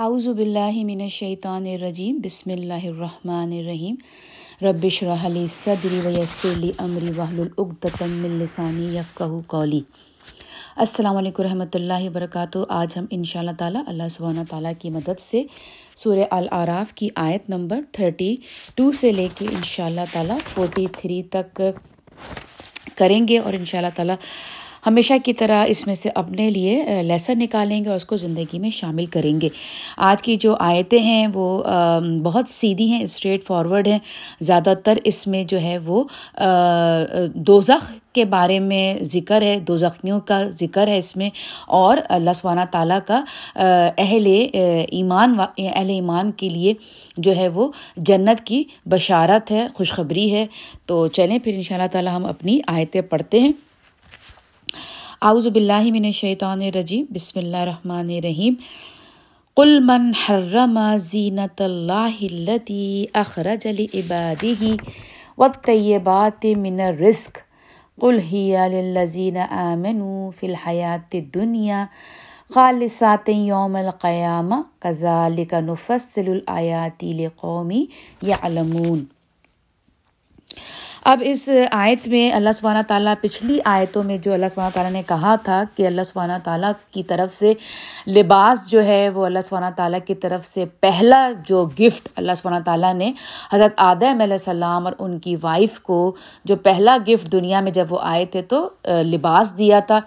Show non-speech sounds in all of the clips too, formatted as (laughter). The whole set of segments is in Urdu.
اعوذ باللہ من الشیطان الرجیم، بسم اللہ الرحمن الرحیم۔ ربش رحلی صدری ویسلی امری وحل العقدم من لسانی یفقہ قولی۔ السلام علیکم رحمۃ اللہ وبرکاتہ۔ آج ہم ان شاء اللہ تعالیٰ اللہ سبحانہ تعالیٰ کی مدد سے سورہ العراف کی آیت نمبر تھرٹی ٹو سے لے کے ان شاء اللہ تعالیٰ فورٹی تھری تک کریں گے اور ان شاء اللہ تعالیٰ ہمیشہ کی طرح اس میں سے اپنے لیے لیسن نکالیں گے اور اس کو زندگی میں شامل کریں گے۔ آج کی جو آیتیں ہیں وہ بہت سیدھی ہیں اسٹریٹ فارورڈ ہیں۔ زیادہ تر اس میں جو ہے وہ دوزخ کے بارے میں ذکر ہے دو زخمیوں کا ذکر ہے اس میں۔ اور اللہ سبحانہ تعالیٰ کا اہل ایمان اہل ایمان کے لیے جو ہے وہ جنت کی بشارت ہے، خوشخبری ہے۔ تو چلیں پھر ان شاء اللہ تعالیٰ ہم اپنی آیتیں پڑھتے ہیں۔ اعوذ باللہ من الشیطان الرجیم، بسم اللہ الرحمن الرحیم۔ قل من حرم زینت اللہ التي اخرج لعباده والطیبات من الرزق۔ قل هي للذین آمنوا في الحیات الدنیا خالصات یوم القیامہ، کذالک نفصل الآیات لقوم یعلمون۔ اب اس آیت میں اللہ سبحانہ تعالیٰ پچھلی آیتوں میں جو اللہ سبحانہ تعالیٰ نے کہا تھا کہ اللہ سبحانہ تعالیٰ کی طرف سے لباس جو ہے وہ اللہ سبحانہ تعالیٰ کی طرف سے پہلا جو گفٹ اللہ سبحانہ تعالیٰ نے حضرت آدم علیہ السلام اور ان کی وائف کو جو پہلا گفٹ دنیا میں جب وہ آئے تھے تو لباس دیا تھا۔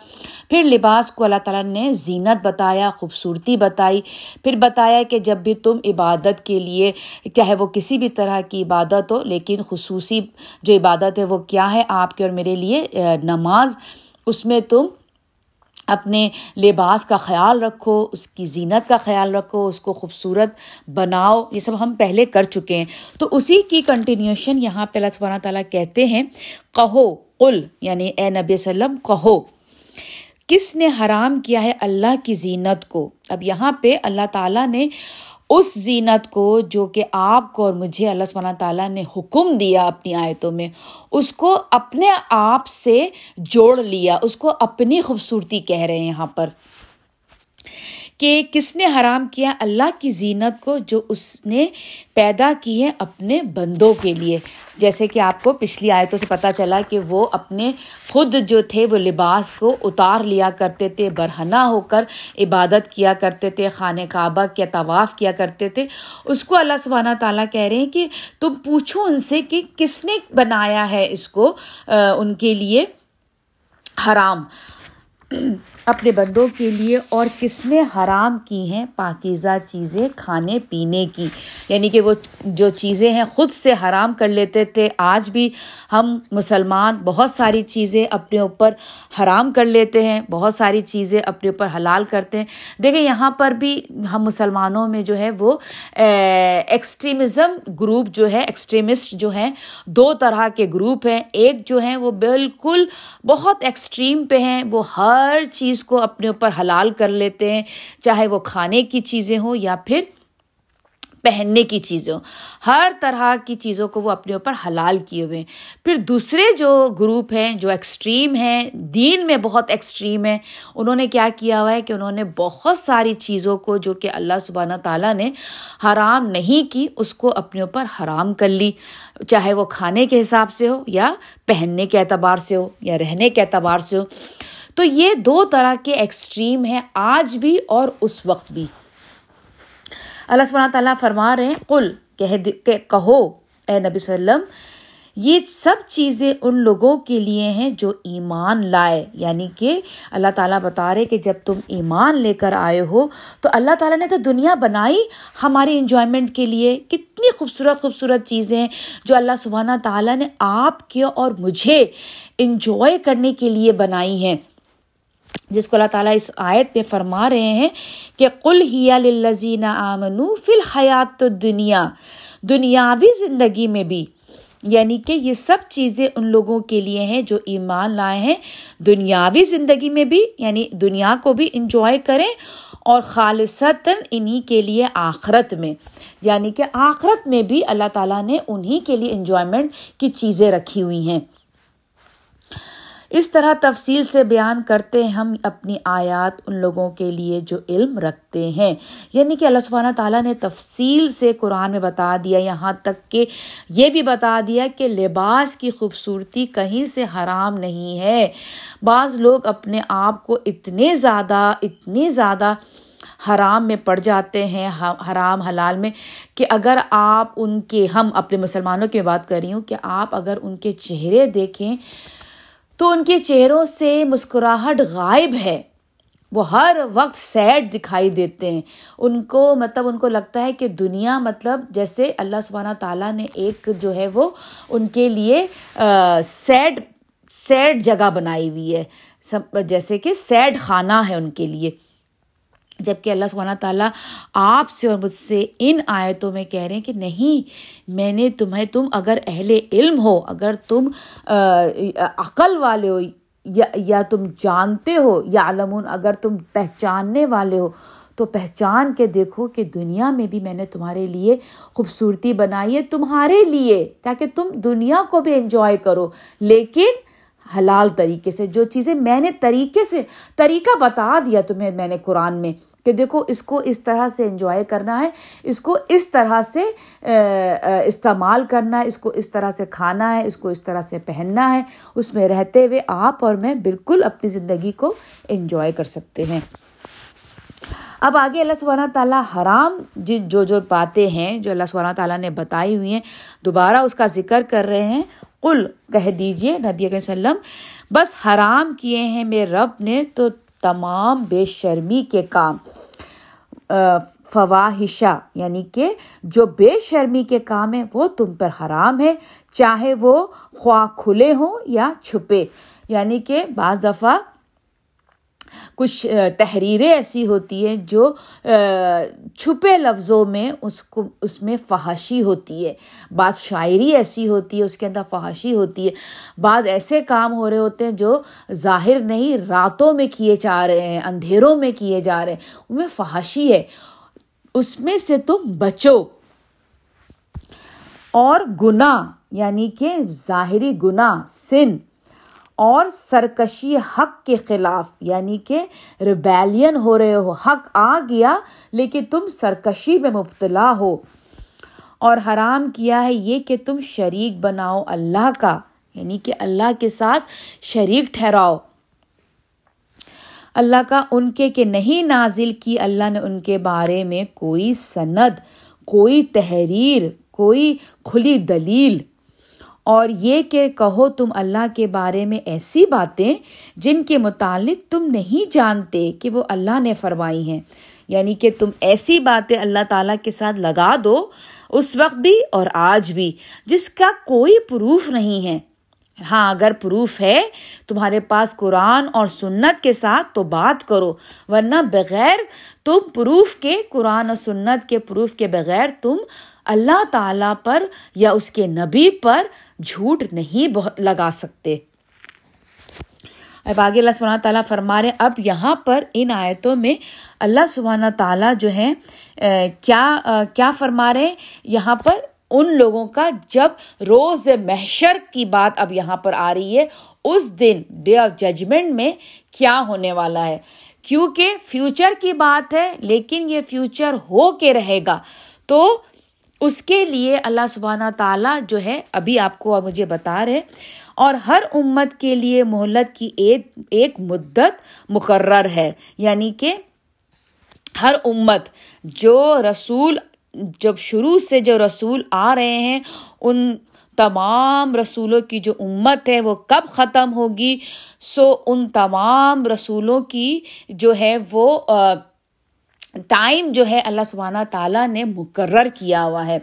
پھر لباس کو اللہ تعالیٰ نے زینت بتایا، خوبصورتی بتائی۔ پھر بتایا کہ جب بھی تم عبادت کے لیے، چاہے وہ کسی بھی طرح کی عبادت ہو، لیکن خصوصی جو عبادت عبادت ہے، وہ کیا ہے؟ آپ کے اور میرے لیے نماز۔ اس میں تم اپنے لباس کا خیال رکھو، اس کی زینت کا خیال رکھو، اس کو خوبصورت بناؤ۔ یہ سب ہم پہلے کر چکے ہیں۔ تو اسی کی کنٹینیوشن یہاں پہ اللہ سبحانہ تعالیٰ کہتے ہیں، کہو، قل یعنی اے نبی وسلم، کہو۔ کس نے حرام کیا ہے؟ اللہ کی زینت کو۔ اب یہاں پہ اللہ تعالیٰ نے اس زینت کو جو کہ آپ کو اور مجھے اللہ سبحانہ تعالیٰ نے حکم دیا اپنی آیتوں میں، اس کو اپنے آپ سے جوڑ لیا، اس کو اپنی خوبصورتی کہہ رہے ہیں یہاں پر۔ کہ کس نے حرام کیا اللہ کی زینت کو جو اس نے پیدا کی ہے اپنے بندوں کے لیے۔ جیسے کہ آپ کو پچھلی آیتوں سے پتہ چلا کہ وہ اپنے خود جو تھے وہ لباس کو اتار لیا کرتے تھے، برہنہ ہو کر عبادت کیا کرتے تھے، خانہ کعبہ کے طواف کیا کرتے تھے۔ اس کو اللہ سبحانہ تعالیٰ کہہ رہے ہیں کہ تم پوچھو ان سے کہ کس نے بنایا ہے اس کو ان کے لیے حرام۔ اپنے بندوں کے لیے اور کس نے حرام کی ہیں پاکیزہ چیزیں کھانے پینے کی۔ یعنی کہ وہ جو چیزیں ہیں خود سے حرام کر لیتے تھے، آج بھی ہم مسلمان بہت ساری چیزیں اپنے اوپر حرام کر لیتے ہیں، بہت ساری چیزیں اپنے اوپر حلال کرتے ہیں۔ دیکھیں، یہاں پر بھی ہم مسلمانوں میں جو ہے وہ ایکسٹریمزم گروپ جو ہے ایکسٹریمسٹ جو ہیں، دو طرح کے گروپ ہیں۔ ایک جو ہیں وہ بالکل بہت ایکسٹریم پہ ہیں، وہ ہر چیز کو اپنے اوپر حلال کر لیتے ہیں، چاہے وہ کھانے کی چیزیں ہوں یا پھر پہننے کی چیزوں۔ ہر طرح کی چیزوں کو وہ اپنے اوپر حلال کیے ہوئے پھر دوسرے جو گروپ ہیں، جو ایکسٹریم ہیں، دین میں بہت ایکسٹریم ہیں، انہوں نے کیا کیا ہوا ہے کہ انہوں نے بہت ساری چیزوں کو جو کہ اللہ سبحانہ تعالیٰ نے حرام نہیں کی، اس کو اپنے اوپر حرام کر لی۔ چاہے وہ کھانے کے حساب سے ہو یا پہننے کے اعتبار سے ہو یا رہنے کے اعتبار سے ہو۔ تو یہ دو طرح کے ایکسٹریم ہیں آج بھی اور اس وقت بھی۔ اللہ سبحانہ تعالیٰ فرما رہے ہیں کل کہو، اے نبی وسلم، یہ سب چیزیں ان لوگوں کے لیے ہیں جو ایمان لائے۔ یعنی کہ اللہ تعالیٰ بتا رہے کہ جب تم ایمان لے کر آئے ہو، تو اللہ تعالیٰ نے تو دنیا بنائی ہماری انجوائمنٹ کے لیے۔ کتنی خوبصورت خوبصورت چیزیں جو اللہ سبحانہ تعالیٰ نے آپ کے اور مجھے انجوائے کرنے کے لیے بنائی ہیں۔ جس کو اللہ تعالیٰ اس آیت پہ فرما رہے ہیں کہ کل ہی لذین آمنو فی الحیات دنیا دنیاوی زندگی میں بھی۔ یعنی کہ یہ سب چیزیں ان لوگوں کے لیے ہیں جو ایمان لائے ہیں۔ دنیاوی زندگی میں بھی یعنی دنیا کو بھی انجوائے کریں اور خالصتاً انہیں کے لیے آخرت میں۔ یعنی کہ آخرت میں بھی اللہ تعالیٰ نے انہیں کے لیے انجوائمنٹ کی چیزیں رکھی ہوئی ہیں۔ اس طرح تفصیل سے بیان کرتے ہیں ہم اپنی آیات ان لوگوں کے لیے جو علم رکھتے ہیں۔ یعنی کہ اللہ سبحانہ تعالیٰ نے تفصیل سے قرآن میں بتا دیا، یہاں تک کہ یہ بھی بتا دیا کہ لباس کی خوبصورتی کہیں سے حرام نہیں ہے۔ بعض لوگ اپنے آپ کو اتنے زیادہ، اتنی زیادہ حرام میں پڑ جاتے ہیں، حرام، حلال میں کہ اگر آپ ان کے، ہم اپنے مسلمانوں کی بات کر رہی ہوں کہ آپ اگر ان کے چہرے دیکھیں تو ان کے چہروں سے مسکراہٹ غائب ہے۔ وہ ہر وقت سیڈ دکھائی دیتے ہیں۔ ان کو مطلب ان کو لگتا ہے کہ دنیا مطلب جیسے اللہ سبحانہ تعالیٰ نے ایک جو ہے وہ ان کے لیے سیڈ سیڈ جگہ بنائی ہوئی ہے۔ سب، جیسے کہ سیڈ خانہ ہے ان کے لیے۔ جبکہ اللہ سبحانہ تعالیٰ آپ سے اور مجھ سے ان آیتوں میں کہہ رہے ہیں کہ نہیں، میں نے تمہیں، تم اگر اہل علم ہو، اگر تم عقل والے ہو، یا یا تم جانتے ہو یا علمون اگر تم پہچاننے والے ہو، تو پہچان کے دیکھو کہ دنیا میں بھی میں نے تمہارے لیے خوبصورتی بنائی ہے، تمہارے لیے، تاکہ تم دنیا کو بھی انجوائے کرو۔ لیکن حلال طریقے سے، جو چیزیں میں نے طریقے سے، طریقہ بتا دیا تمہیں میں نے قرآن میں کہ دیکھو، اس کو اس طرح سے انجوائے کرنا ہے، اس کو اس طرح سے استعمال کرنا ہے، اس کو اس طرح سے کھانا ہے، اس کو اس طرح سے پہننا ہے، اس میں رہتے ہوئے آپ اور میں بالکل اپنی زندگی کو انجوائے کر سکتے ہیں۔ اب آگے اللہ سبحانہ تعالیٰ حرام جی جو جو باتیں ہیں جو اللہ سبحانہ تعالیٰ نے بتائی ہوئی ہیں، دوبارہ اس کا ذکر کر رہے ہیں۔ کل کہہ دیجیے نبی علیہ وسلم، بس حرام کیے ہیں میرے رب نے تو تمام بے شرمی کے کام فواہشہ یعنی کہ جو بے شرمی کے کام ہیں، وہ تم پر حرام ہے چاہے وہ خواہ کھلے ہوں یا چھپے۔ یعنی کہ بعض دفعہ کچھ تحریریں ایسی ہوتی ہیں جو چھپے لفظوں میں اس کو، اس میں فحاشی ہوتی ہے۔ بعض شاعری ایسی ہوتی ہے، اس کے اندر فحاشی ہوتی ہے۔ بعض ایسے کام ہو رہے ہوتے ہیں جو ظاہر نہیں، راتوں میں کیے جا رہے ہیں، اندھیروں میں کیے جا رہے ہیں۔ ان میں فحاشی ہے۔ اس میں سے تم بچو۔ اور گناہ یعنی کہ ظاہری گناہ، سن۔ اور سرکشی حق کے خلاف یعنی کہ ریبیلین ہو رہے ہو، حق آ گیا لیکن تم سرکشی میں مبتلا ہو۔ اور حرام کیا ہے یہ کہ تم شریک بناؤ اللہ کا یعنی کہ اللہ کے ساتھ شریک ٹھہراؤ۔ اللہ کا ان کے کہ نہیں نازل کی، اللہ نے ان کے بارے میں کوئی سند، کوئی تحریر، کوئی کھلی دلیل۔ اور یہ کہ کہو تم اللہ کے بارے میں ایسی باتیں جن کے متعلق تم نہیں جانتے کہ وہ اللہ نے فرمائی ہیں۔ یعنی کہ تم ایسی باتیں اللہ تعالیٰ کے ساتھ لگا دو اس وقت بھی اور آج بھی جس کا کوئی پروف نہیں ہے۔ ہاں اگر پروف ہے تمہارے پاس قرآن اور سنت کے ساتھ تو بات کرو، ورنہ بغیر تم پروف کے، قرآن اور سنت کے پروف کے بغیر تم اللہ تعالیٰ پر یا اس کے نبی پر جھوٹ نہیں لگا سکتے۔ اب آگے اللہ سبحانہ تعالیٰ فرما رہے اب یہاں پر ان آیتوں میں اللہ سبحانہ تعالیٰ جو ہے کیا کیا فرما رہے ہیں؟ یہاں پر ان لوگوں کا جب روز محشر کی بات اب یہاں پر آ رہی ہے، اس دن ڈے آف ججمنٹ میں کیا ہونے والا ہے؟ کیونکہ فیوچر کی بات ہے، لیکن یہ فیوچر ہو کے رہے گا۔ تو اس کے لیے اللہ سبحانہ تعالیٰ جو ہے ابھی آپ کو مجھے بتا رہے اور ہر امت کے لیے مہلت کی ایک ایک مدت مقرر ہے۔ یعنی کہ ہر امت جو رسول، جب شروع سے جو رسول آ رہے ہیں، ان تمام رسولوں کی جو امت ہے وہ کب ختم ہوگی؟ سو ان تمام رسولوں کی جو ہے وہ ٹائم جو ہے اللہ سبحانہ تعالیٰ نے مقرر کیا ہوا ہے۔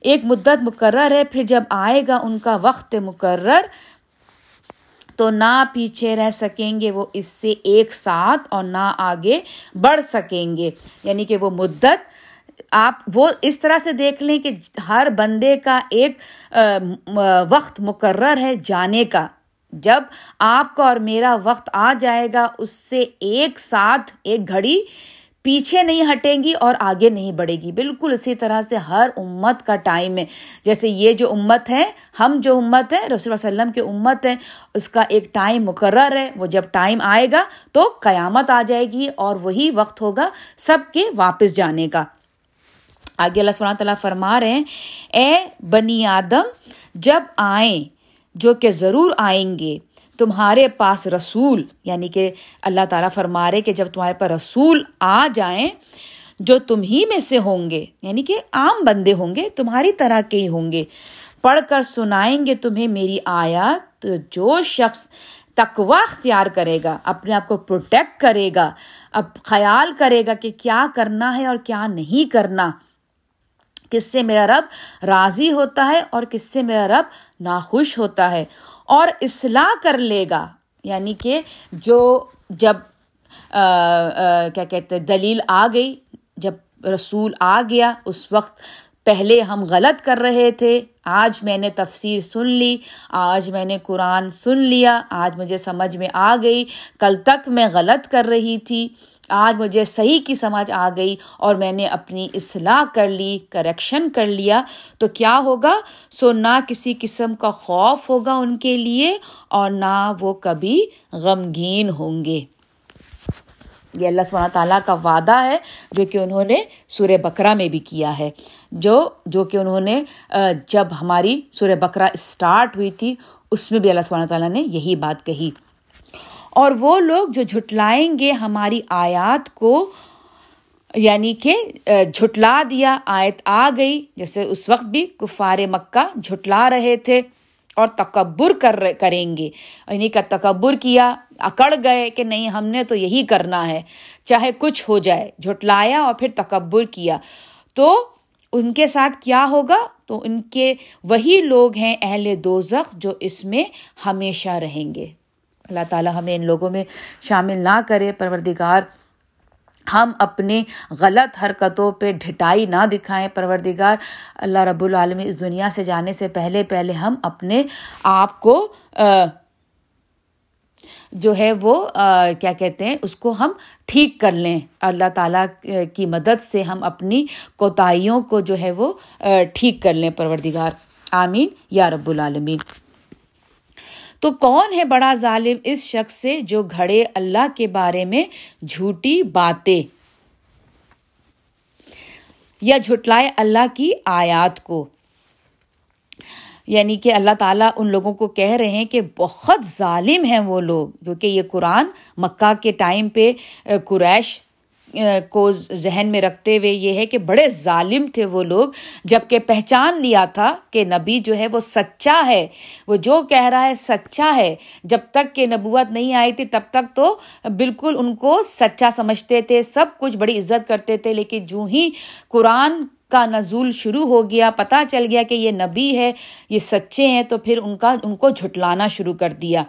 ایک مدت مقرر ہے، پھر جب آئے گا ان کا وقت مقرر، تو نہ پیچھے رہ سکیں گے، وہ اس سے ایک ساتھ اور نہ آگے بڑھ سکیں گے۔ یعنی کہ وہ مدت، آپ وہ اس طرح سے دیکھ لیں کہ ہر بندے کا ایک وقت مقرر ہے جانے کا۔ جب آپ کا اور میرا وقت آ جائے گا، اس سے ایک ساتھ، ایک گھڑی پیچھے نہیں ہٹیں گی اور آگے نہیں بڑھے گی۔ بالکل اسی طرح سے ہر امت کا ٹائم ہے۔ جیسے یہ جو امت ہے ہم جو امت ہے رسول اللہ وسلم کی امت ہے اس کا ایک ٹائم مقرر ہے۔ وہ جب ٹائم آئے گا تو قیامت آ جائے گی اور وہی وقت ہوگا سب کے واپس جانے کا۔ آگے اللہ سبحانہ تعالیٰ فرما رہے ہیں، اے بنی آدم، جب آئیں، جو کہ ضرور آئیں گے تمہارے پاس رسول یعنی کہ اللہ تعالیٰ فرما رہے کہ جب تمہارے پاس رسول آ جائیں جو تم ہی میں سے ہوں گے یعنی کہ عام بندے ہوں گے، تمہاری طرح کے ہی ہوں گے۔ پڑھ کر سنائیں گے تمہیں میری آیات، جو شخص تقوا اختیار کرے گا، اپنے آپ کو پروٹیکٹ کرے گا، اب خیال کرے گا کہ کیا کرنا ہے اور کیا نہیں کرنا۔ کس سے میرا رب راضی ہوتا ہے اور کس سے میرا رب ناخوش ہوتا ہے۔ اور اصلاح کر لے گا۔ یعنی کہ جو جب کیا کہتے دلیل آ گئی، جب رسول آ گیا، اس وقت پہلے ہم غلط کر رہے تھے، آج میں نے تفسیر سن لی، آج میں نے قرآن سن لیا، آج مجھے سمجھ میں آ گئی، کل تک میں غلط کر رہی تھی۔ آج مجھے صحیح کی سمجھ آ گئی اور میں نے اپنی اصلاح کر لی کریکشن کر لیا۔ تو کیا ہوگا؟ سو نہ کسی قسم کا خوف ہوگا ان کے لیے اور نہ وہ کبھی غمگین ہوں گے۔ یہ اللہ سبحانہ تعالیٰ کا وعدہ ہے جو کہ انہوں نے سورہ بکرا میں بھی کیا ہے۔ جو جو کہ انہوں نے جب ہماری سورہ بکرا اسٹارٹ ہوئی تھی، اس میں بھی اللہ سبحانہ تعالیٰ نے یہی بات کہی۔ اور وہ لوگ جو جھٹلائیں گے ہماری آیات کو یعنی کہ جھٹلا دیا، آیت آ گئی، جیسے اس وقت بھی کفار مکہ جھٹلا رہے تھے اور تکبر کر کریں گے۔ یعنی کا تکبر کیا، اکڑ گئے کہ نہیں، ہم نے تو یہی کرنا ہے۔ چاہے کچھ ہو جائے، جھٹلایا اور پھر تکبر کیا۔ تو ان کے ساتھ کیا ہوگا؟ تو ان کے وہی لوگ ہیں اہل دوزخ جو اس میں ہمیشہ رہیں گے۔ اللہ تعالیٰ ہمیں ان لوگوں میں شامل نہ کرے، پروردگار، ہم اپنے غلط حرکتوں پہ ڈھٹائی نہ دکھائیں۔ پروردگار، اللہ رب العالمی اس دنیا سے جانے سے پہلے پہلے ہم اپنے آپ کو جو ہے وہ کیا کہتے ہیں، اس کو ہم ٹھیک کر لیں۔ اللہ تعالیٰ کی مدد سے ہم اپنی کوتاہیوں کو جو ہے وہ ٹھیک کر لیں۔ پروردگار، آمین۔ یا رب العالمین۔ تو کون ہے بڑا ظالم اس شخص سے جو گھڑے اللہ کے بارے میں جھوٹی باتیں یا جھٹلائے اللہ کی آیات کو؟ یعنی کہ اللہ تعالیٰ ان لوگوں کو کہہ رہے ہیں کہ بہت ظالم ہیں وہ لوگ جو کہ یہ قرآن مکہ کے ٹائم پہ قریش کو ذہن میں رکھتے ہوئے یہ ہے کہ بڑے ظالم تھے وہ لوگ جبکہ پہچان لیا تھا کہ نبی جو ہے وہ سچا ہے۔ وہ جو کہہ رہا ہے سچا ہے۔ جب تک کہ نبوت نہیں آئی تھی، تب تک تو بالکل ان کو سچا سمجھتے تھے، سب کچھ بڑی عزت کرتے تھے۔ لیکن جو ہی قرآن کا نزول شروع ہو گیا، پتہ چل گیا کہ یہ نبی ہے، یہ سچے ہیں، تو پھر ان کا، ان کو جھٹلانا شروع کر دیا۔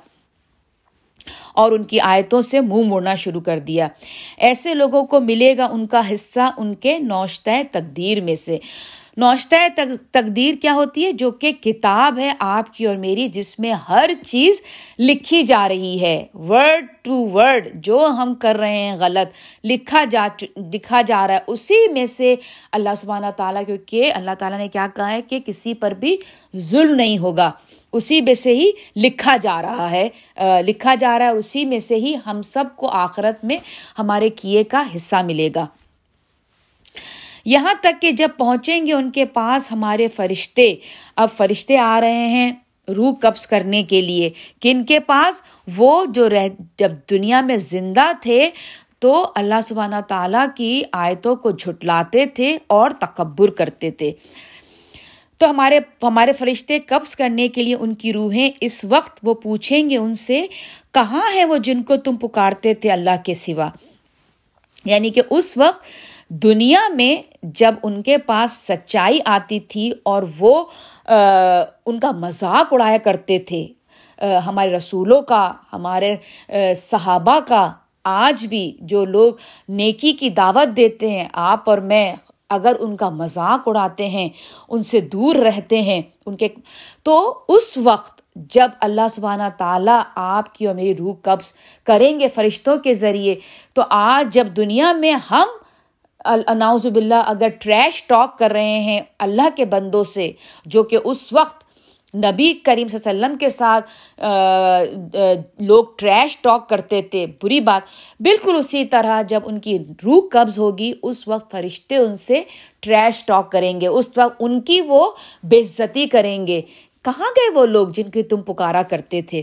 اور ان کی آیتوں سے منہ موڑنا شروع کر دیا۔ ایسے لوگوں کو ملے گا ان کا حصہ ان کے نوشتہ تقدیر میں سے۔ نوشتہ تقدیر کیا ہوتی ہے؟ جو کہ کتاب ہے آپ کی اور میری، جس میں ہر چیز لکھی جا رہی ہے۔ ورڈ ٹو ورڈ جو ہم کر رہے ہیں غلط، لکھا جا لکھا جا رہا ہے۔ اسی میں سے اللہ سبحانہ تعالیٰ کیونکہ اللہ تعالیٰ نے کیا کہا ہے کہ کسی پر بھی ظلم نہیں ہوگا۔ اسی میں سے ہی لکھا جا رہا ہے۔ لکھا جا رہا ہے اور اسی میں سے ہی ہم سب کو آخرت میں ہمارے کیے کا حصہ ملے گا۔ یہاں تک کہ جب پہنچیں گے ان کے پاس ہمارے فرشتے۔ اب فرشتے آ رہے ہیں روح قبض کرنے کے لیے۔ کن کے پاس؟ وہ جو رہ، جب دنیا میں زندہ تھے تو اللہ سبحانہ تعالیٰ کی آیتوں کو جھٹلاتے تھے اور تکبر کرتے تھے۔ تو ہمارے ہمارے فرشتے قبض کرنے کے لیے ان کی روحیں اس وقت وہ پوچھیں گے ان سے، کہاں ہیں وہ جن کو تم پکارتے تھے اللہ کے سوا؟ یعنی کہ اس وقت دنیا میں جب ان کے پاس سچائی آتی تھی اور وہ ان کا مذاق اڑایا کرتے تھے ہمارے رسولوں کا، ہمارے صحابہ کا، آج بھی جو لوگ نیکی کی دعوت دیتے ہیں، آپ اور میں اگر ان کا مذاق اڑاتے ہیں، ان سے دور رہتے ہیں، ان کے، تو اس وقت جب اللہ سبحانہ تعالیٰ آپ کی اور میری روح قبض کریں گے فرشتوں کے ذریعے، تو آج جب دنیا میں ہم ناؤز باللہ، اگر ٹریش ٹاک کر رہے ہیں اللہ کے بندوں سے، جو کہ اس وقت نبی کریم صلی اللہ علیہ وسلم کے ساتھ لوگ ٹریش ٹاک کرتے تھے، بری بات۔ بالکل اسی طرح جب ان کی روح قبض ہوگی، اس وقت فرشتے ان سے ٹریش ٹاک کریں گے۔ اس وقت ان کی وہ بےزتی کریں گے۔ کہاں گئے وہ لوگ جن کی تم پکارا کرتے تھے؟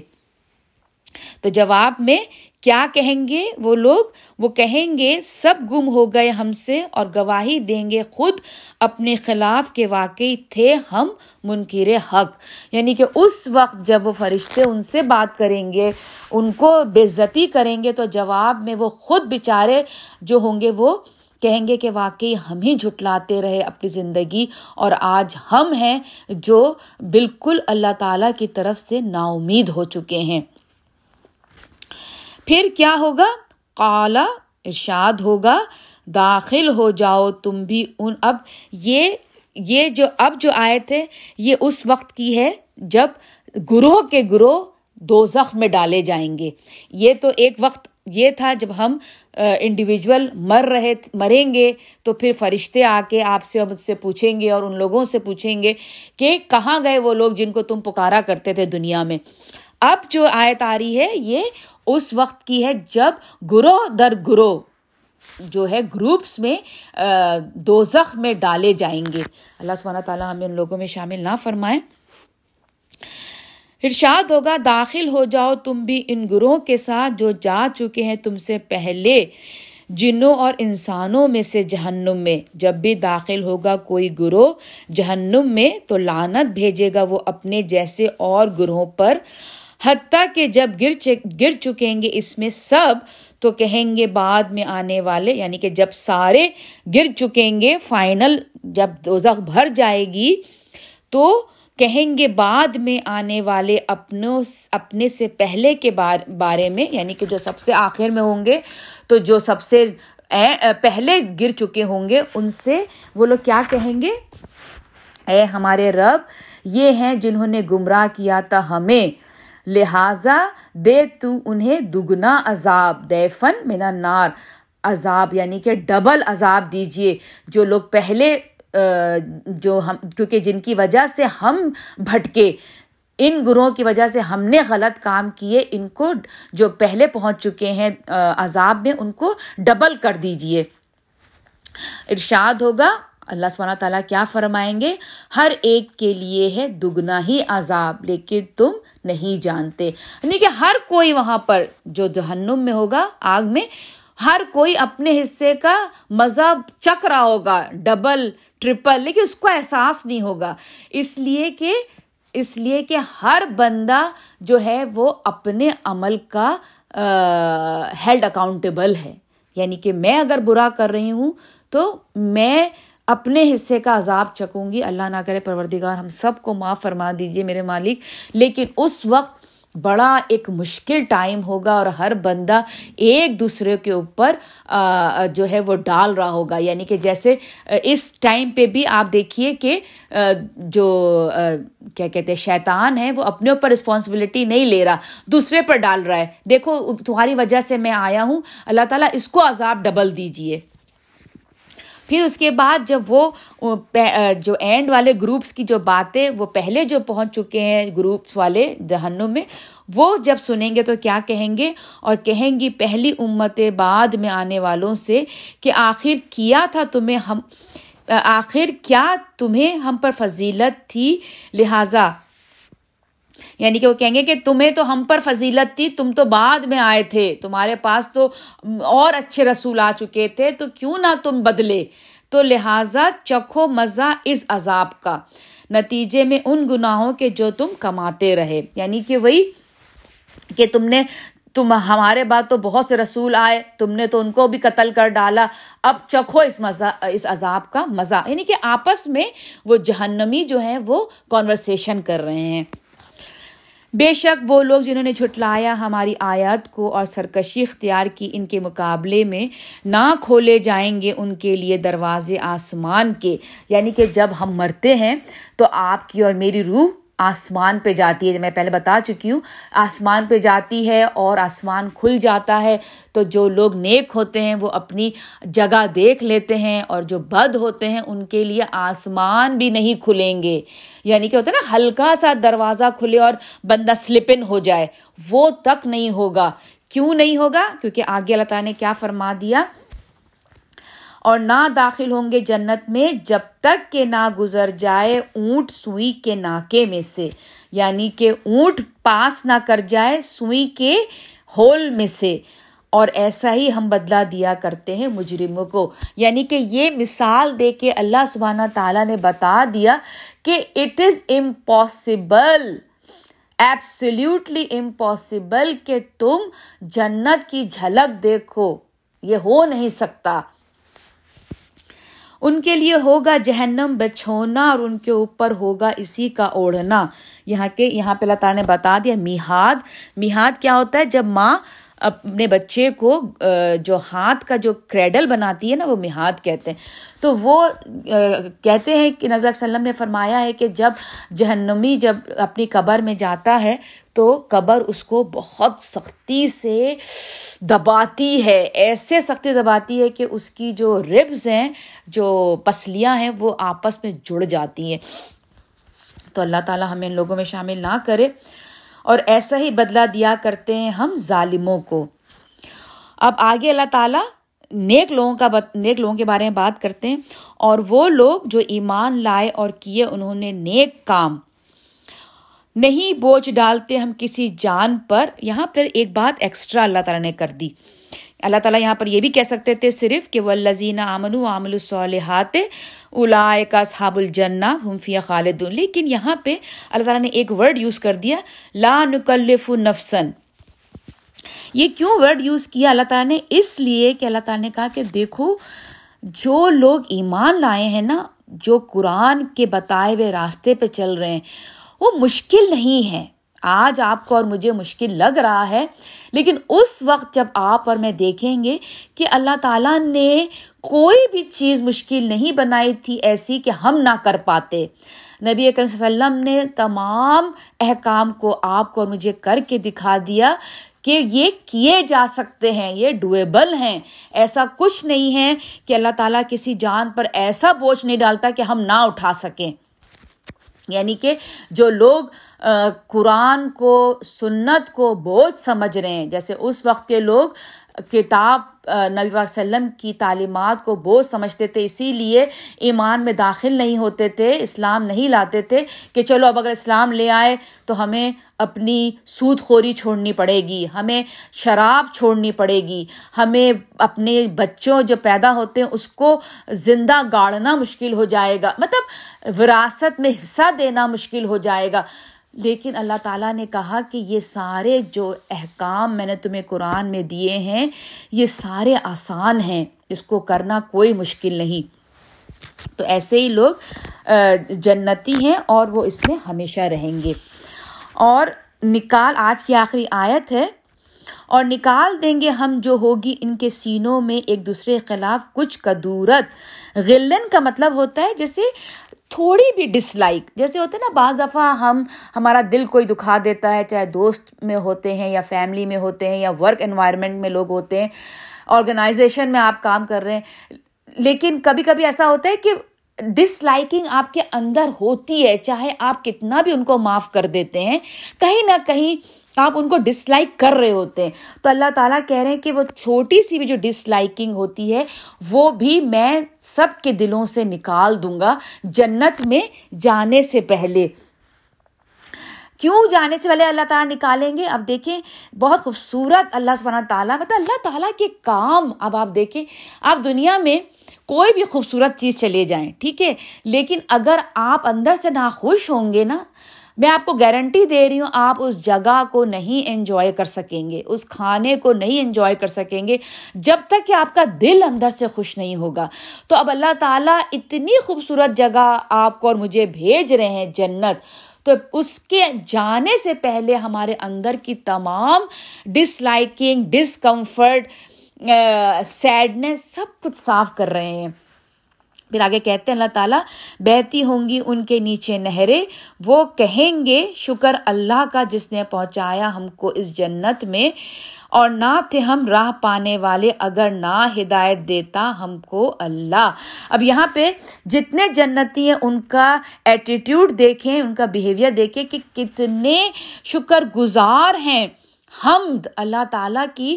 تو جواب میں کیا کہیں گے وہ لوگ؟ وہ کہیں گے، سب گم ہو گئے ہم سے اور گواہی دیں گے خود اپنے خلاف کے واقعی تھے ہم منکر حق۔ یعنی کہ اس وقت جب وہ فرشتے ان سے بات کریں گے، ان کو بےزتی کریں گے، تو جواب میں وہ خود بیچارے جو ہوں گے وہ کہیں گے کہ واقعی ہم ہی جھٹلاتے رہے اپنی زندگی اور آج ہم ہیں جو بالکل اللہ تعالیٰ کی طرف سے نا امید ہو چکے ہیں۔ پھر کیا ہوگا؟ کالا ارشاد ہوگا، داخل ہو جاؤ تم بھی ان، اب یہ یہ جو، اب جو آئے تھے یہ اس وقت کی ہے جب گروہ کے گروہ دو زخم میں ڈالے جائیں گے۔ یہ تو ایک وقت یہ تھا جب ہم انڈیویجول مر رہے، مریں گے تو پھر فرشتے آ کے آپ سے مجھ سے پوچھیں گے اور ان لوگوں سے پوچھیں گے کہ کہاں گئے وہ لوگ جن کو تم پکارا کرتے تھے دنیا میں۔ اب جو آیت آ رہی ہے، یہ اس وقت کی ہے جب گروہ در گروہ جو ہے گروپس میں دوزخ میں ڈالے جائیں گے۔ اللہ سبحانہ تعالیٰ ہمیں ان لوگوں میں شامل نہ فرمائیں ارشاد ہوگا، داخل ہو جاؤ تم بھی ان گروہ کے ساتھ جو جا چکے ہیں تم سے پہلے، جنوں اور انسانوں میں سے جہنم میں۔ جب بھی داخل ہوگا کوئی گروہ جہنم میں، تو لانت بھیجے گا وہ اپنے جیسے اور گروہوں پر۔ حتیٰ کہ جب گر گر چکیں گے اس میں سب، تو کہیں گے بعد میں آنے والے یعنی کہ جب سارے گر چکیں گے، فائنل جب دوزخ بھر جائے گی، تو کہیں گے بعد میں آنے والے اپنوں اپنے سے پہلے کے بارے میں یعنی کہ جو سب سے آخر میں ہوں گے، تو جو سب سے پہلے گر چکے ہوں گے، ان سے وہ لوگ کیا کہیں گے؟ اے ہمارے رب، یہ ہیں جنہوں نے گمراہ کیا تھا ہمیں۔ لہٰذا دے تو انہیں دگنا عذاب دے فن مینا نار عذاب یعنی کہ ڈبل عذاب دیجیے جو لوگ پہلے جو ہم، کیونکہ جن کی وجہ سے ہم بھٹکے، ان گروہوں کی وجہ سے ہم نے غلط کام کیے، ان کو جو پہلے پہنچ چکے ہیں عذاب میں ان کو ڈبل کر دیجیے ارشاد ہوگا اللہ سبحانہ تعالیٰ کیا فرمائیں گے؟ ہر ایک کے لیے ہے دگنا ہی عذاب، لیکن تم نہیں جانتے۔ یعنی کہ ہر کوئی وہاں پر جو جہنم میں ہوگا، آگ میں، ہر کوئی اپنے حصے کا مزہ چک رہا ہوگا، ڈبل، ٹرپل، لیکن اس کو احساس نہیں ہوگا۔ اس لیے کہ، اس لیے کہ ہر بندہ جو ہے وہ اپنے عمل کا ہیلڈ اکاؤنٹیبل ہے۔ یعنی کہ میں اگر برا کر رہی ہوں تو میں اپنے حصے کا عذاب چکوں گی۔ اللہ نہ کرے پروردگار، ہم سب کو معاف فرما دیجیے میرے مالک۔ لیکن اس وقت بڑا ایک مشکل ٹائم ہوگا اور ہر بندہ ایک دوسرے کے اوپر جو ہے وہ ڈال رہا ہوگا۔ یعنی کہ جیسے اس ٹائم پہ بھی آپ دیکھیے کہ جو کیا کہتے ہیں، شیطان ہے، وہ اپنے اوپر رسپانسبلٹی نہیں لے رہا، دوسرے پر ڈال رہا ہے۔ دیکھو، تمہاری وجہ سے میں آیا ہوں۔ اللہ تعالیٰ اس کو عذاب ڈبل دیجیے پھر اس کے بعد جب وہ جو اینڈ والے گروپس کی جو باتیں وہ پہلے جو پہنچ چکے ہیں گروپس والے جہنم میں، وہ جب سنیں گے تو کیا کہیں گے؟ اور کہیں گی پہلی امت بعد میں آنے والوں سے کہ آخر کیا تھا تمہیں ہم آخر کیا تمہیں ہم پر فضیلت تھی؟ لہٰذا یعنی کہ وہ کہیں گے کہ تمہیں تو ہم پر فضیلت تھی، تم تو بعد میں آئے تھے، تمہارے پاس تو اور اچھے رسول آ چکے تھے، تو کیوں نہ تم بدلے؟ تو لہٰذا چکھو مزہ اس عذاب کا۔ نتیجے میں ان گناہوں کے جو تم کماتے رہے۔ یعنی کہ وہی کہ تم نے، تم ہمارے بعد تو بہت سے رسول آئے، تم نے تو ان کو بھی قتل کر ڈالا۔ اب چکھو اس مزہ، اس عذاب کا مزہ۔ یعنی کہ آپس میں وہ جہنمی جو ہیں وہ کانورسیشن کر رہے ہیں۔ بے شک وہ لوگ جنہوں نے جھٹلایا ہماری آیات کو اور سرکشی اختیار کی ان کے مقابلے میں نہ کھولے جائیں گے ان کے لیے دروازے آسمان کے۔ یعنی کہ جب ہم مرتے ہیں تو آپ کی اور میری روح آسمان پہ جاتی ہے۔ میں پہلے بتا چکی ہوں، آسمان پہ جاتی ہے اور آسمان کھل جاتا ہے۔ تو جو لوگ نیک ہوتے ہیں، وہ اپنی جگہ دیکھ لیتے ہیں اور جو بد ہوتے ہیں، ان کے لیے آسمان بھی نہیں کھلیں گے۔ یعنی کہ ہوتا ہے نا، ہلکا سا دروازہ کھلے اور بندہ سلپن ہو جائے۔ وہ تک نہیں ہوگا۔ کیوں نہیں ہوگا؟ کیونکہ آگے اللہ تعالیٰ نے کیا فرما دیا؟ اور نہ داخل ہوں گے جنت میں جب تک کہ نہ گزر جائے اونٹ سوئی کے ناکے میں سے۔ یعنی کہ اونٹ پاس نہ کر جائے سوئی کے ہول میں سے۔ اور ایسا ہی ہم بدلا دیا کرتے ہیں مجرموں کو۔ یعنی کہ یہ مثال دے کے اللہ سبحانہ تعالیٰ نے بتا دیا کہ it is impossible absolutely impossible کہ تم جنت کی جھلک دیکھو۔ یہ ہو نہیں سکتا۔ ان کے لیے ہوگا جہنم بچھونا اور ان کے اوپر ہوگا اسی کا اوڑھنا۔ یہاں کے یہاں پہ اللہ تعالیٰ نے بتا دیا میہاد۔ میہاد کیا ہوتا ہے؟ جب ماں اپنے بچے کو جو ہاتھ کا جو کریڈل بناتی ہے نا، وہ میہاد کہتے ہیں۔ تو وہ کہتے ہیں کہ نبی وسلم نے فرمایا ہے کہ جب جہنمی جب اپنی قبر میں جاتا ہے تو قبر اس کو بہت سختی سے دباتی ہے۔ ایسے سختی دباتی ہے کہ اس کی جو ربز ہیں، جو پسلیاں ہیں، وہ آپس میں جڑ جاتی ہیں۔ تو اللہ تعالیٰ ہمیں ان لوگوں میں شامل نہ کرے اور ایسا ہی بدلا دیا کرتے ہیں ہم ظالموں کو۔ اب آگے اللہ تعالیٰ نیک لوگوں کا نیک لوگوں کے بارے میں بات کرتے ہیں اور وہ لوگ جو ایمان لائے اور کیے، انہوں نے نیک کام۔ نہیں بوجھ ڈالتے ہم کسی جان پر، یہاں پھر ایک بات ایکسٹرا اللہ تعالیٰ نے کر دی۔ اللہ تعالیٰ یہاں پر یہ بھی کہہ سکتے تھے صرف کہ وہ لذینہ آمن و عامل الصالحات الا کا صحاب الجنا حمفیہ خالد لیکن یہاں پہ اللہ تعالیٰ نے ایک ورڈ یوز کر دیا، لا نکلف نفسن یہ کیوں ورڈ یوز کیا؟ اللہ تعالیٰ نے اس لیے کہ اللہ تعالیٰ نے کہا کہ دیکھو، جو لوگ ایمان لائے ہیں نا، جو قرآن کے بتائے ہوئے راستے پہ چل رہے ہیں وہ مشکل نہیں ہے۔ آج آپ کو اور مجھے مشکل لگ رہا ہے، لیکن اس وقت جب آپ اور میں دیکھیں گے کہ اللہ تعالیٰ نے کوئی بھی چیز مشکل نہیں بنائی تھی ایسی کہ ہم نہ کر پاتے۔ نبی اکرم صلی اللہ علیہ وسلم نے تمام احکام کو آپ کو اور مجھے کر کے دکھا دیا کہ یہ کیے جا سکتے ہیں، یہ ڈویبل ہیں۔ ایسا کچھ نہیں ہے کہ اللہ تعالیٰ کسی جان پر ایسا بوجھ نہیں ڈالتا کہ ہم نہ اٹھا سکیں۔ یعنی کہ جو لوگ قرآن کو، سنت کو بہت سمجھ رہے ہیں۔ جیسے اس وقت کے لوگ کتاب نبی وسلم کی تعلیمات کو بوجھ سمجھتے تھے، اسی لیے ایمان میں داخل نہیں ہوتے تھے، اسلام نہیں لاتے تھے کہ چلو اب اگر اسلام لے آئے تو ہمیں اپنی سود خوری چھوڑنی پڑے گی، ہمیں شراب چھوڑنی پڑے گی، ہمیں اپنے بچوں جو پیدا ہوتے ہیں، اس کو زندہ گاڑنا مشکل ہو جائے گا مطلب وراثت میں حصہ دینا مشکل ہو جائے گا۔ لیکن اللہ تعالیٰ نے کہا کہ یہ سارے جو احکام میں نے تمہیں قرآن میں دیے ہیں، یہ سارے آسان ہیں، اس کو کرنا کوئی مشکل نہیں۔ تو ایسے ہی لوگ جنتی ہیں اور وہ اس میں ہمیشہ رہیں گے۔ اور نکال، آج کی آخری آیت ہے۔ اور نکال دیں گے ہم جو ہوگی ان کے سینوں میں ایک دوسرے کے خلاف کچھ کدورت۔ غلن کا مطلب ہوتا ہے جیسے تھوڑی بھی ڈس لائک جیسے ہوتے ہیں نا بعض دفعہ ہم، ہمارا دل کوئی دکھا دیتا ہے، چاہے دوست میں ہوتے ہیں یا فیملی میں ہوتے ہیں یا ورک انوائرمنٹ میں لوگ ہوتے ہیں آرگنائزیشن میں آپ کام کر رہے ہیں۔ لیکن کبھی کبھی ایسا ہوتا ہے کہ ڈس لائکنگ آپ کے اندر ہوتی ہے، چاہے آپ کتنا بھی ان کو معاف کر دیتے ہیں، کہیں نہ کہیں آپ ان کو ڈس لائک کر رہے ہوتے ہیں۔ تو اللہ تعالیٰ کہہ رہے ہیں کہ وہ چھوٹی سی بھی جو ڈس لائکنگ ہوتی ہے، وہ بھی میں سب کے دلوں سے نکال دوں گا جنت میں جانے سے پہلے۔ کیوں جانے سے پہلے اللہ تعالیٰ نکالیں گے؟ اب دیکھیں، بہت خوبصورت اللہ سبحانہ تعالیٰ مطلب اللہ تعالیٰ کے کام۔ اب آپ دیکھیں، آپ دنیا میں کوئی بھی خوبصورت چیز چلے جائیں، ٹھیک ہے؟ لیکن اگر آپ اندر سے ناخوش ہوں گے نا میں آپ کو گارنٹی دے رہی ہوں، آپ اس جگہ کو نہیں انجوائے کر سکیں گے، اس کھانے کو نہیں انجوائے کر سکیں گے جب تک کہ آپ کا دل اندر سے خوش نہیں ہوگا۔ تو اب اللہ تعالیٰ اتنی خوبصورت جگہ آپ کو اور مجھے بھیج رہے ہیں جنت۔ تو اس کے جانے سے پہلے ہمارے اندر کی تمام ڈس لائکنگ ڈسکمفرٹ سیڈنس سب کچھ صاف کر رہے ہیں۔ پھر آگے کہتے ہیں، اللہ تعالیٰ، بہتی ہوں گی ان کے نیچے نہریں، وہ کہیں گے، شکر اللہ کا جس نے پہنچایا ہم کو اس جنت میں، اور نہ تھے ہم راہ پانے والے، اگر نہ ہدایت دیتا ہم کو اللہ۔ اب یہاں پہ جتنے جنتی ہیں، ان کا ایٹیٹیوڈ دیکھیں، ان کا بیہیویئر دیکھیں کہ کتنے شکر گزار ہیں۔ حمد، اللہ تعالیٰ کی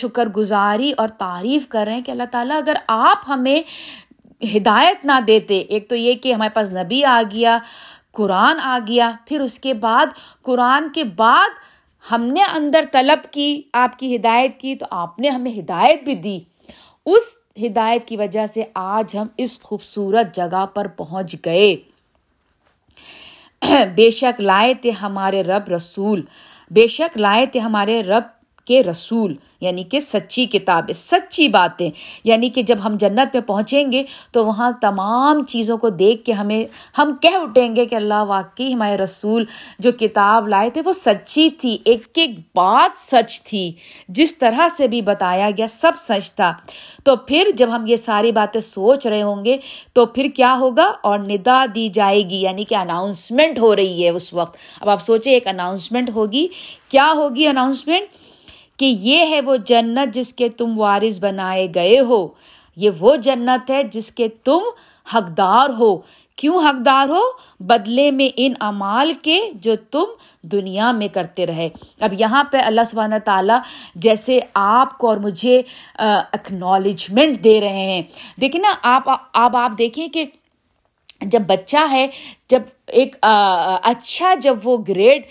شکر گزاری اور تعریف کر رہے ہیں کہ اللہ تعالیٰ، اگر آپ ہمیں ہدایت نہ دیتے۔ ایک تو یہ کہ ہمارے پاس نبی آ گیا، قرآن آ گیا، پھر اس کے بعد، قرآن کے بعد ہم نے اندر طلب کی، آپ کی ہدایت کی، تو آپ نے ہمیں ہدایت بھی دی۔ اس ہدایت کی وجہ سے آج ہم اس خوبصورت جگہ پر پہنچ گئے۔ (clears throat) بے شک لائے تھے ہمارے رب رسول۔ بے شک لائے تھے ہمارے رب کے رسول یعنی کہ سچی کتاب سچی باتیں۔ یعنی کہ جب ہم جنت میں پہنچیں گے تو وہاں تمام چیزوں کو دیکھ کے ہمیں، ہم کہہ اٹھیں گے کہ اللہ واقعی ہمارے رسول جو کتاب لائے تھے وہ سچی تھی، ایک ایک بات سچ تھی، جس طرح سے بھی بتایا گیا سب سچ تھا۔ تو پھر جب ہم یہ ساری باتیں سوچ رہے ہوں گے تو پھر کیا ہوگا؟ اور ندا دی جائے گی یعنی کہ اناؤنسمنٹ ہو رہی ہے اس وقت۔ اب آپ سوچیں، ایک اناؤنسمنٹ ہوگی۔ کیا ہوگی اناؤنسمنٹ کہ یہ ہے وہ جنت جس کے تم وارث بنائے گئے ہو۔ یہ وہ جنت ہے جس کے تم حقدار ہو۔ کیوں حقدار ہو؟ بدلے میں ان امال کے جو تم دنیا میں کرتے رہے۔ اب یہاں پہ اللہ سبحانہ تعالیٰ جیسے آپ کو اور مجھے اکنالجمنٹ دے رہے ہیں۔ دیکھیں نا، آپ اب آپ دیکھیں کہ جب بچہ ہے، جب ایک اچھا جب وہ گریڈ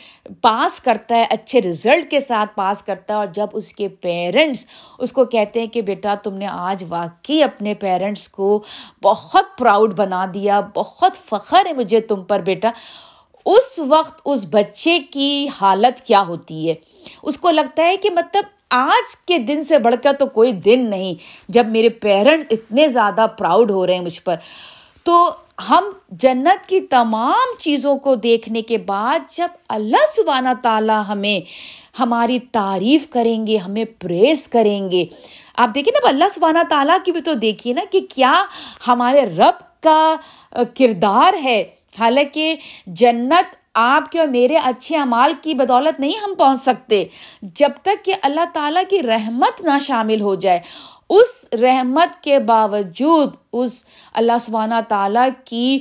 پاس کرتا ہے، اچھے رزلٹ کے ساتھ پاس کرتا ہے اور جب اس کے پیرنٹس اس کو کہتے ہیں کہ بیٹا تم نے آج واقعی اپنے پیرنٹس کو بہت پراؤڈ بنا دیا، بہت فخر ہے مجھے تم پر بیٹا۔ اس وقت اس بچے کی حالت کیا ہوتی ہے؟ اس کو لگتا ہے کہ مطلب آج کے دن سے بڑھ کر تو کوئی دن نہیں، جب میرے پیرنٹس اتنے زیادہ پراؤڈ ہو رہے ہیں مجھ پر۔ تو ہم جنت کی تمام چیزوں کو دیکھنے کے بعد جب اللہ سبحانہ تعالیٰ ہمیں ہماری تعریف کریں گے، ہمیں پریس کریں گے۔ آپ دیکھیں نا اللہ سبحانہ تعالیٰ کی بھی تو دیکھیے نا کہ کیا ہمارے رب کا کردار ہے۔ حالانکہ جنت آپ کے اور میرے اچھے اعمال کی بدولت نہیں ہم پہنچ سکتے۔ جب تک کہ اللہ تعالیٰ کی رحمت نہ شامل ہو جائے۔ اس رحمت کے باوجود، اس اللہ سبحانہ تعالیٰ کی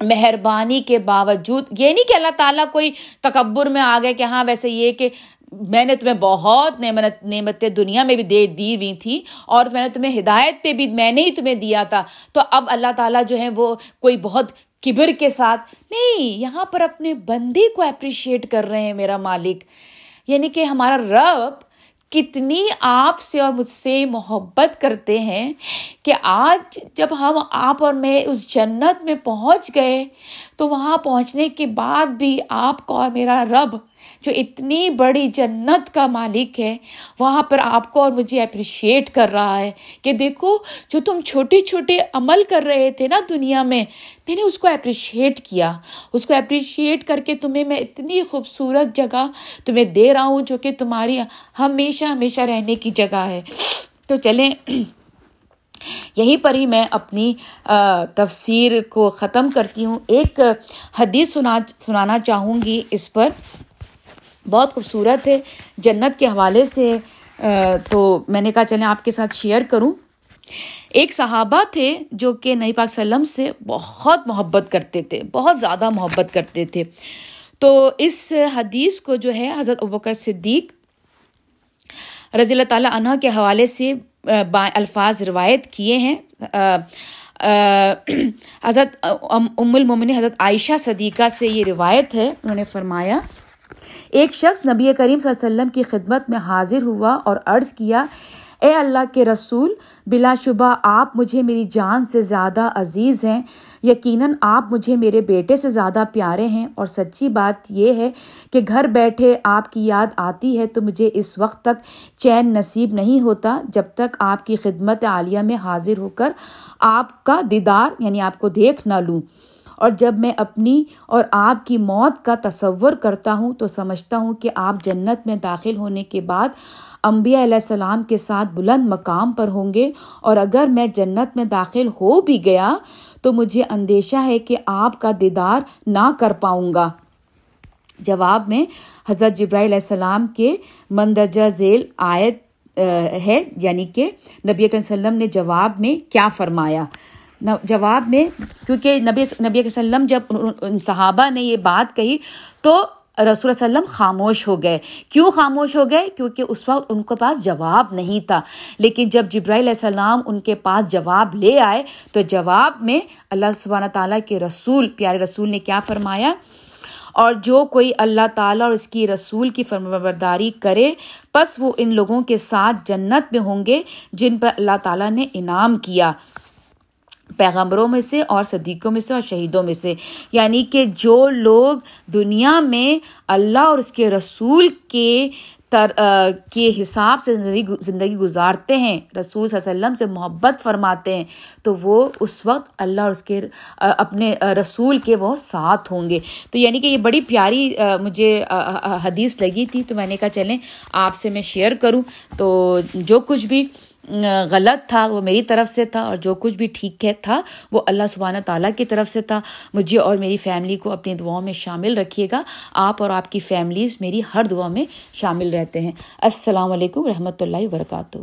مہربانی کے باوجود یہ نہیں کہ اللہ تعالیٰ کوئی تکبر میں آ گئے کہ ہاں ویسے یہ کہ میں نے تمہیں بہت نعمت، نعمتیں دنیا میں بھی دے دی ہوئی تھی اور میں نے تمہیں ہدایت پہ بھی، میں نے ہی تمہیں دیا تھا۔ تو اب اللہ تعالیٰ جو ہے وہ کوئی بہت کبر کے ساتھ، نہیں، یہاں پر اپنے بندے کو اپریشیٹ کر رہے ہیں میرا مالک۔ یعنی کہ ہمارا رب کتنی آپ سے اور مجھ سے محبت کرتے ہیں کہ آج جب ہم آپ اور میں اس جنت میں پہنچ گئے تو وہاں پہنچنے کے بعد بھی آپ کو اور میرا رب جو اتنی بڑی جنت کا مالک ہے، وہاں پر آپ کو اور مجھے اپریشیٹ کر رہا ہے کہ دیکھو، جو تم چھوٹے چھوٹے عمل کر رہے تھے نا دنیا میں میں نے اس کو اپریشیٹ کیا۔ اس کو اپریشیٹ کر کے تمہیں میں اتنی خوبصورت جگہ تمہیں دے رہا ہوں جو کہ تمہاری ہمیشہ ہمیشہ رہنے کی جگہ ہے۔ تو چلیں یہیں پر ہی میں اپنی تفسیر کو ختم کرتی ہوں۔ ایک حدیث سنا، سنانا چاہوں گی اس پر۔ بہت خوبصورت ہے۔ جنت کے حوالے سے تو میں نے کہا چلیں آپ کے ساتھ شیئر کروں۔ ایک صحابہ تھے جو کہ نئی پاک سلم سے بہت محبت کرتے تھے، بہت زیادہ محبت کرتے تھے۔ تو اس حدیث کو جو ہے، حضرت ابکر صدیق رضی اللہ تعالیٰ عنہ کے حوالے سے الفاظ روایت کیے ہیں۔ حضرت، ام المومن حضرت عائشہ صدیقہ سے یہ روایت ہے، انہوں نے فرمایا ایک شخص نبی کریم صلی اللہ علیہ وسلم کی خدمت میں حاضر ہوا اور عرض کیا، اے اللہ کے رسول، بلا شبہ آپ مجھے میری جان سے زیادہ عزیز ہیں، یقیناً آپ مجھے میرے بیٹے سے زیادہ پیارے ہیں اور سچی بات یہ ہے کہ گھر بیٹھے آپ کی یاد آتی ہے تو مجھے اس وقت تک چین نصیب نہیں ہوتا جب تک آپ کی خدمت عالیہ میں حاضر ہو کر آپ کا دیدار یعنی آپ کو دیکھ نہ لوں۔ اور جب میں اپنی اور آپ کی موت کا تصور کرتا ہوں تو سمجھتا ہوں کہ آپ جنت میں داخل ہونے کے بعد انبیاء علیہ السلام کے ساتھ بلند مقام پر ہوں گے اور اگر میں جنت میں داخل ہو بھی گیا تو مجھے اندیشہ ہے کہ آپ کا دیدار نہ کر پاؤں گا۔ جواب میں حضرت جبرائیل علیہ السلام کے مندرجہ ذیل آیت ہے یعنی کہ نبی علیہ وسلم نے جواب میں کیا فرمایا۔ جواب میں، کیونکہ نبی نبی وسلم جب ان صحابہ نے یہ بات کہی، تو رسول وسلم خاموش ہو گئے۔ کیوں خاموش ہو گئے؟ کیونکہ اس وقت ان کے پاس جواب نہیں تھا۔ لیکن جب جبرائیل علیہ السلام ان کے پاس جواب لے آئے، تو جواب میں اللہ سبحانہ تعالیٰ کے رسول، پیارے رسول نے کیا فرمایا؟ اور جو کوئی اللہ تعالیٰ اور اس کی رسول کی فرمبرداری کرے بس وہ ان لوگوں کے ساتھ جنت میں ہوں گے، جن پر اللہ تعالیٰ نے انعام کیا۔ پیغمبروں میں سے اور صدیقوں میں سے اور شہیدوں میں سے۔ یعنی کہ جو لوگ دنیا میں اللہ اور اس کے رسول کے تر کے حساب سے زندگی زندگی گزارتے ہیں، رسول صلی اللہ علیہ وسلم سے محبت فرماتے ہیں، تو وہ اس وقت اللہ اور اس کے اپنے رسول کے وہ ساتھ ہوں گے۔ تو یعنی کہ یہ بڑی پیاری مجھے حدیث لگی تھی، تو میں نے کہا چلیں آپ سے میں شیئر کروں۔ تو جو کچھ بھی غلط تھا، وہ میری طرف سے تھا اور جو کچھ بھی ٹھیک ہے تھا، وہ اللہ سبحانہ تعالیٰ کی طرف سے تھا۔ مجھے اور میری فیملی کو اپنی دعاؤں میں شامل رکھیے گا۔ آپ اور آپ کی فیملیز میری ہر دعا میں شامل رہتے ہیں۔ السلام علیکم رحمۃ اللہ وبرکاتہ۔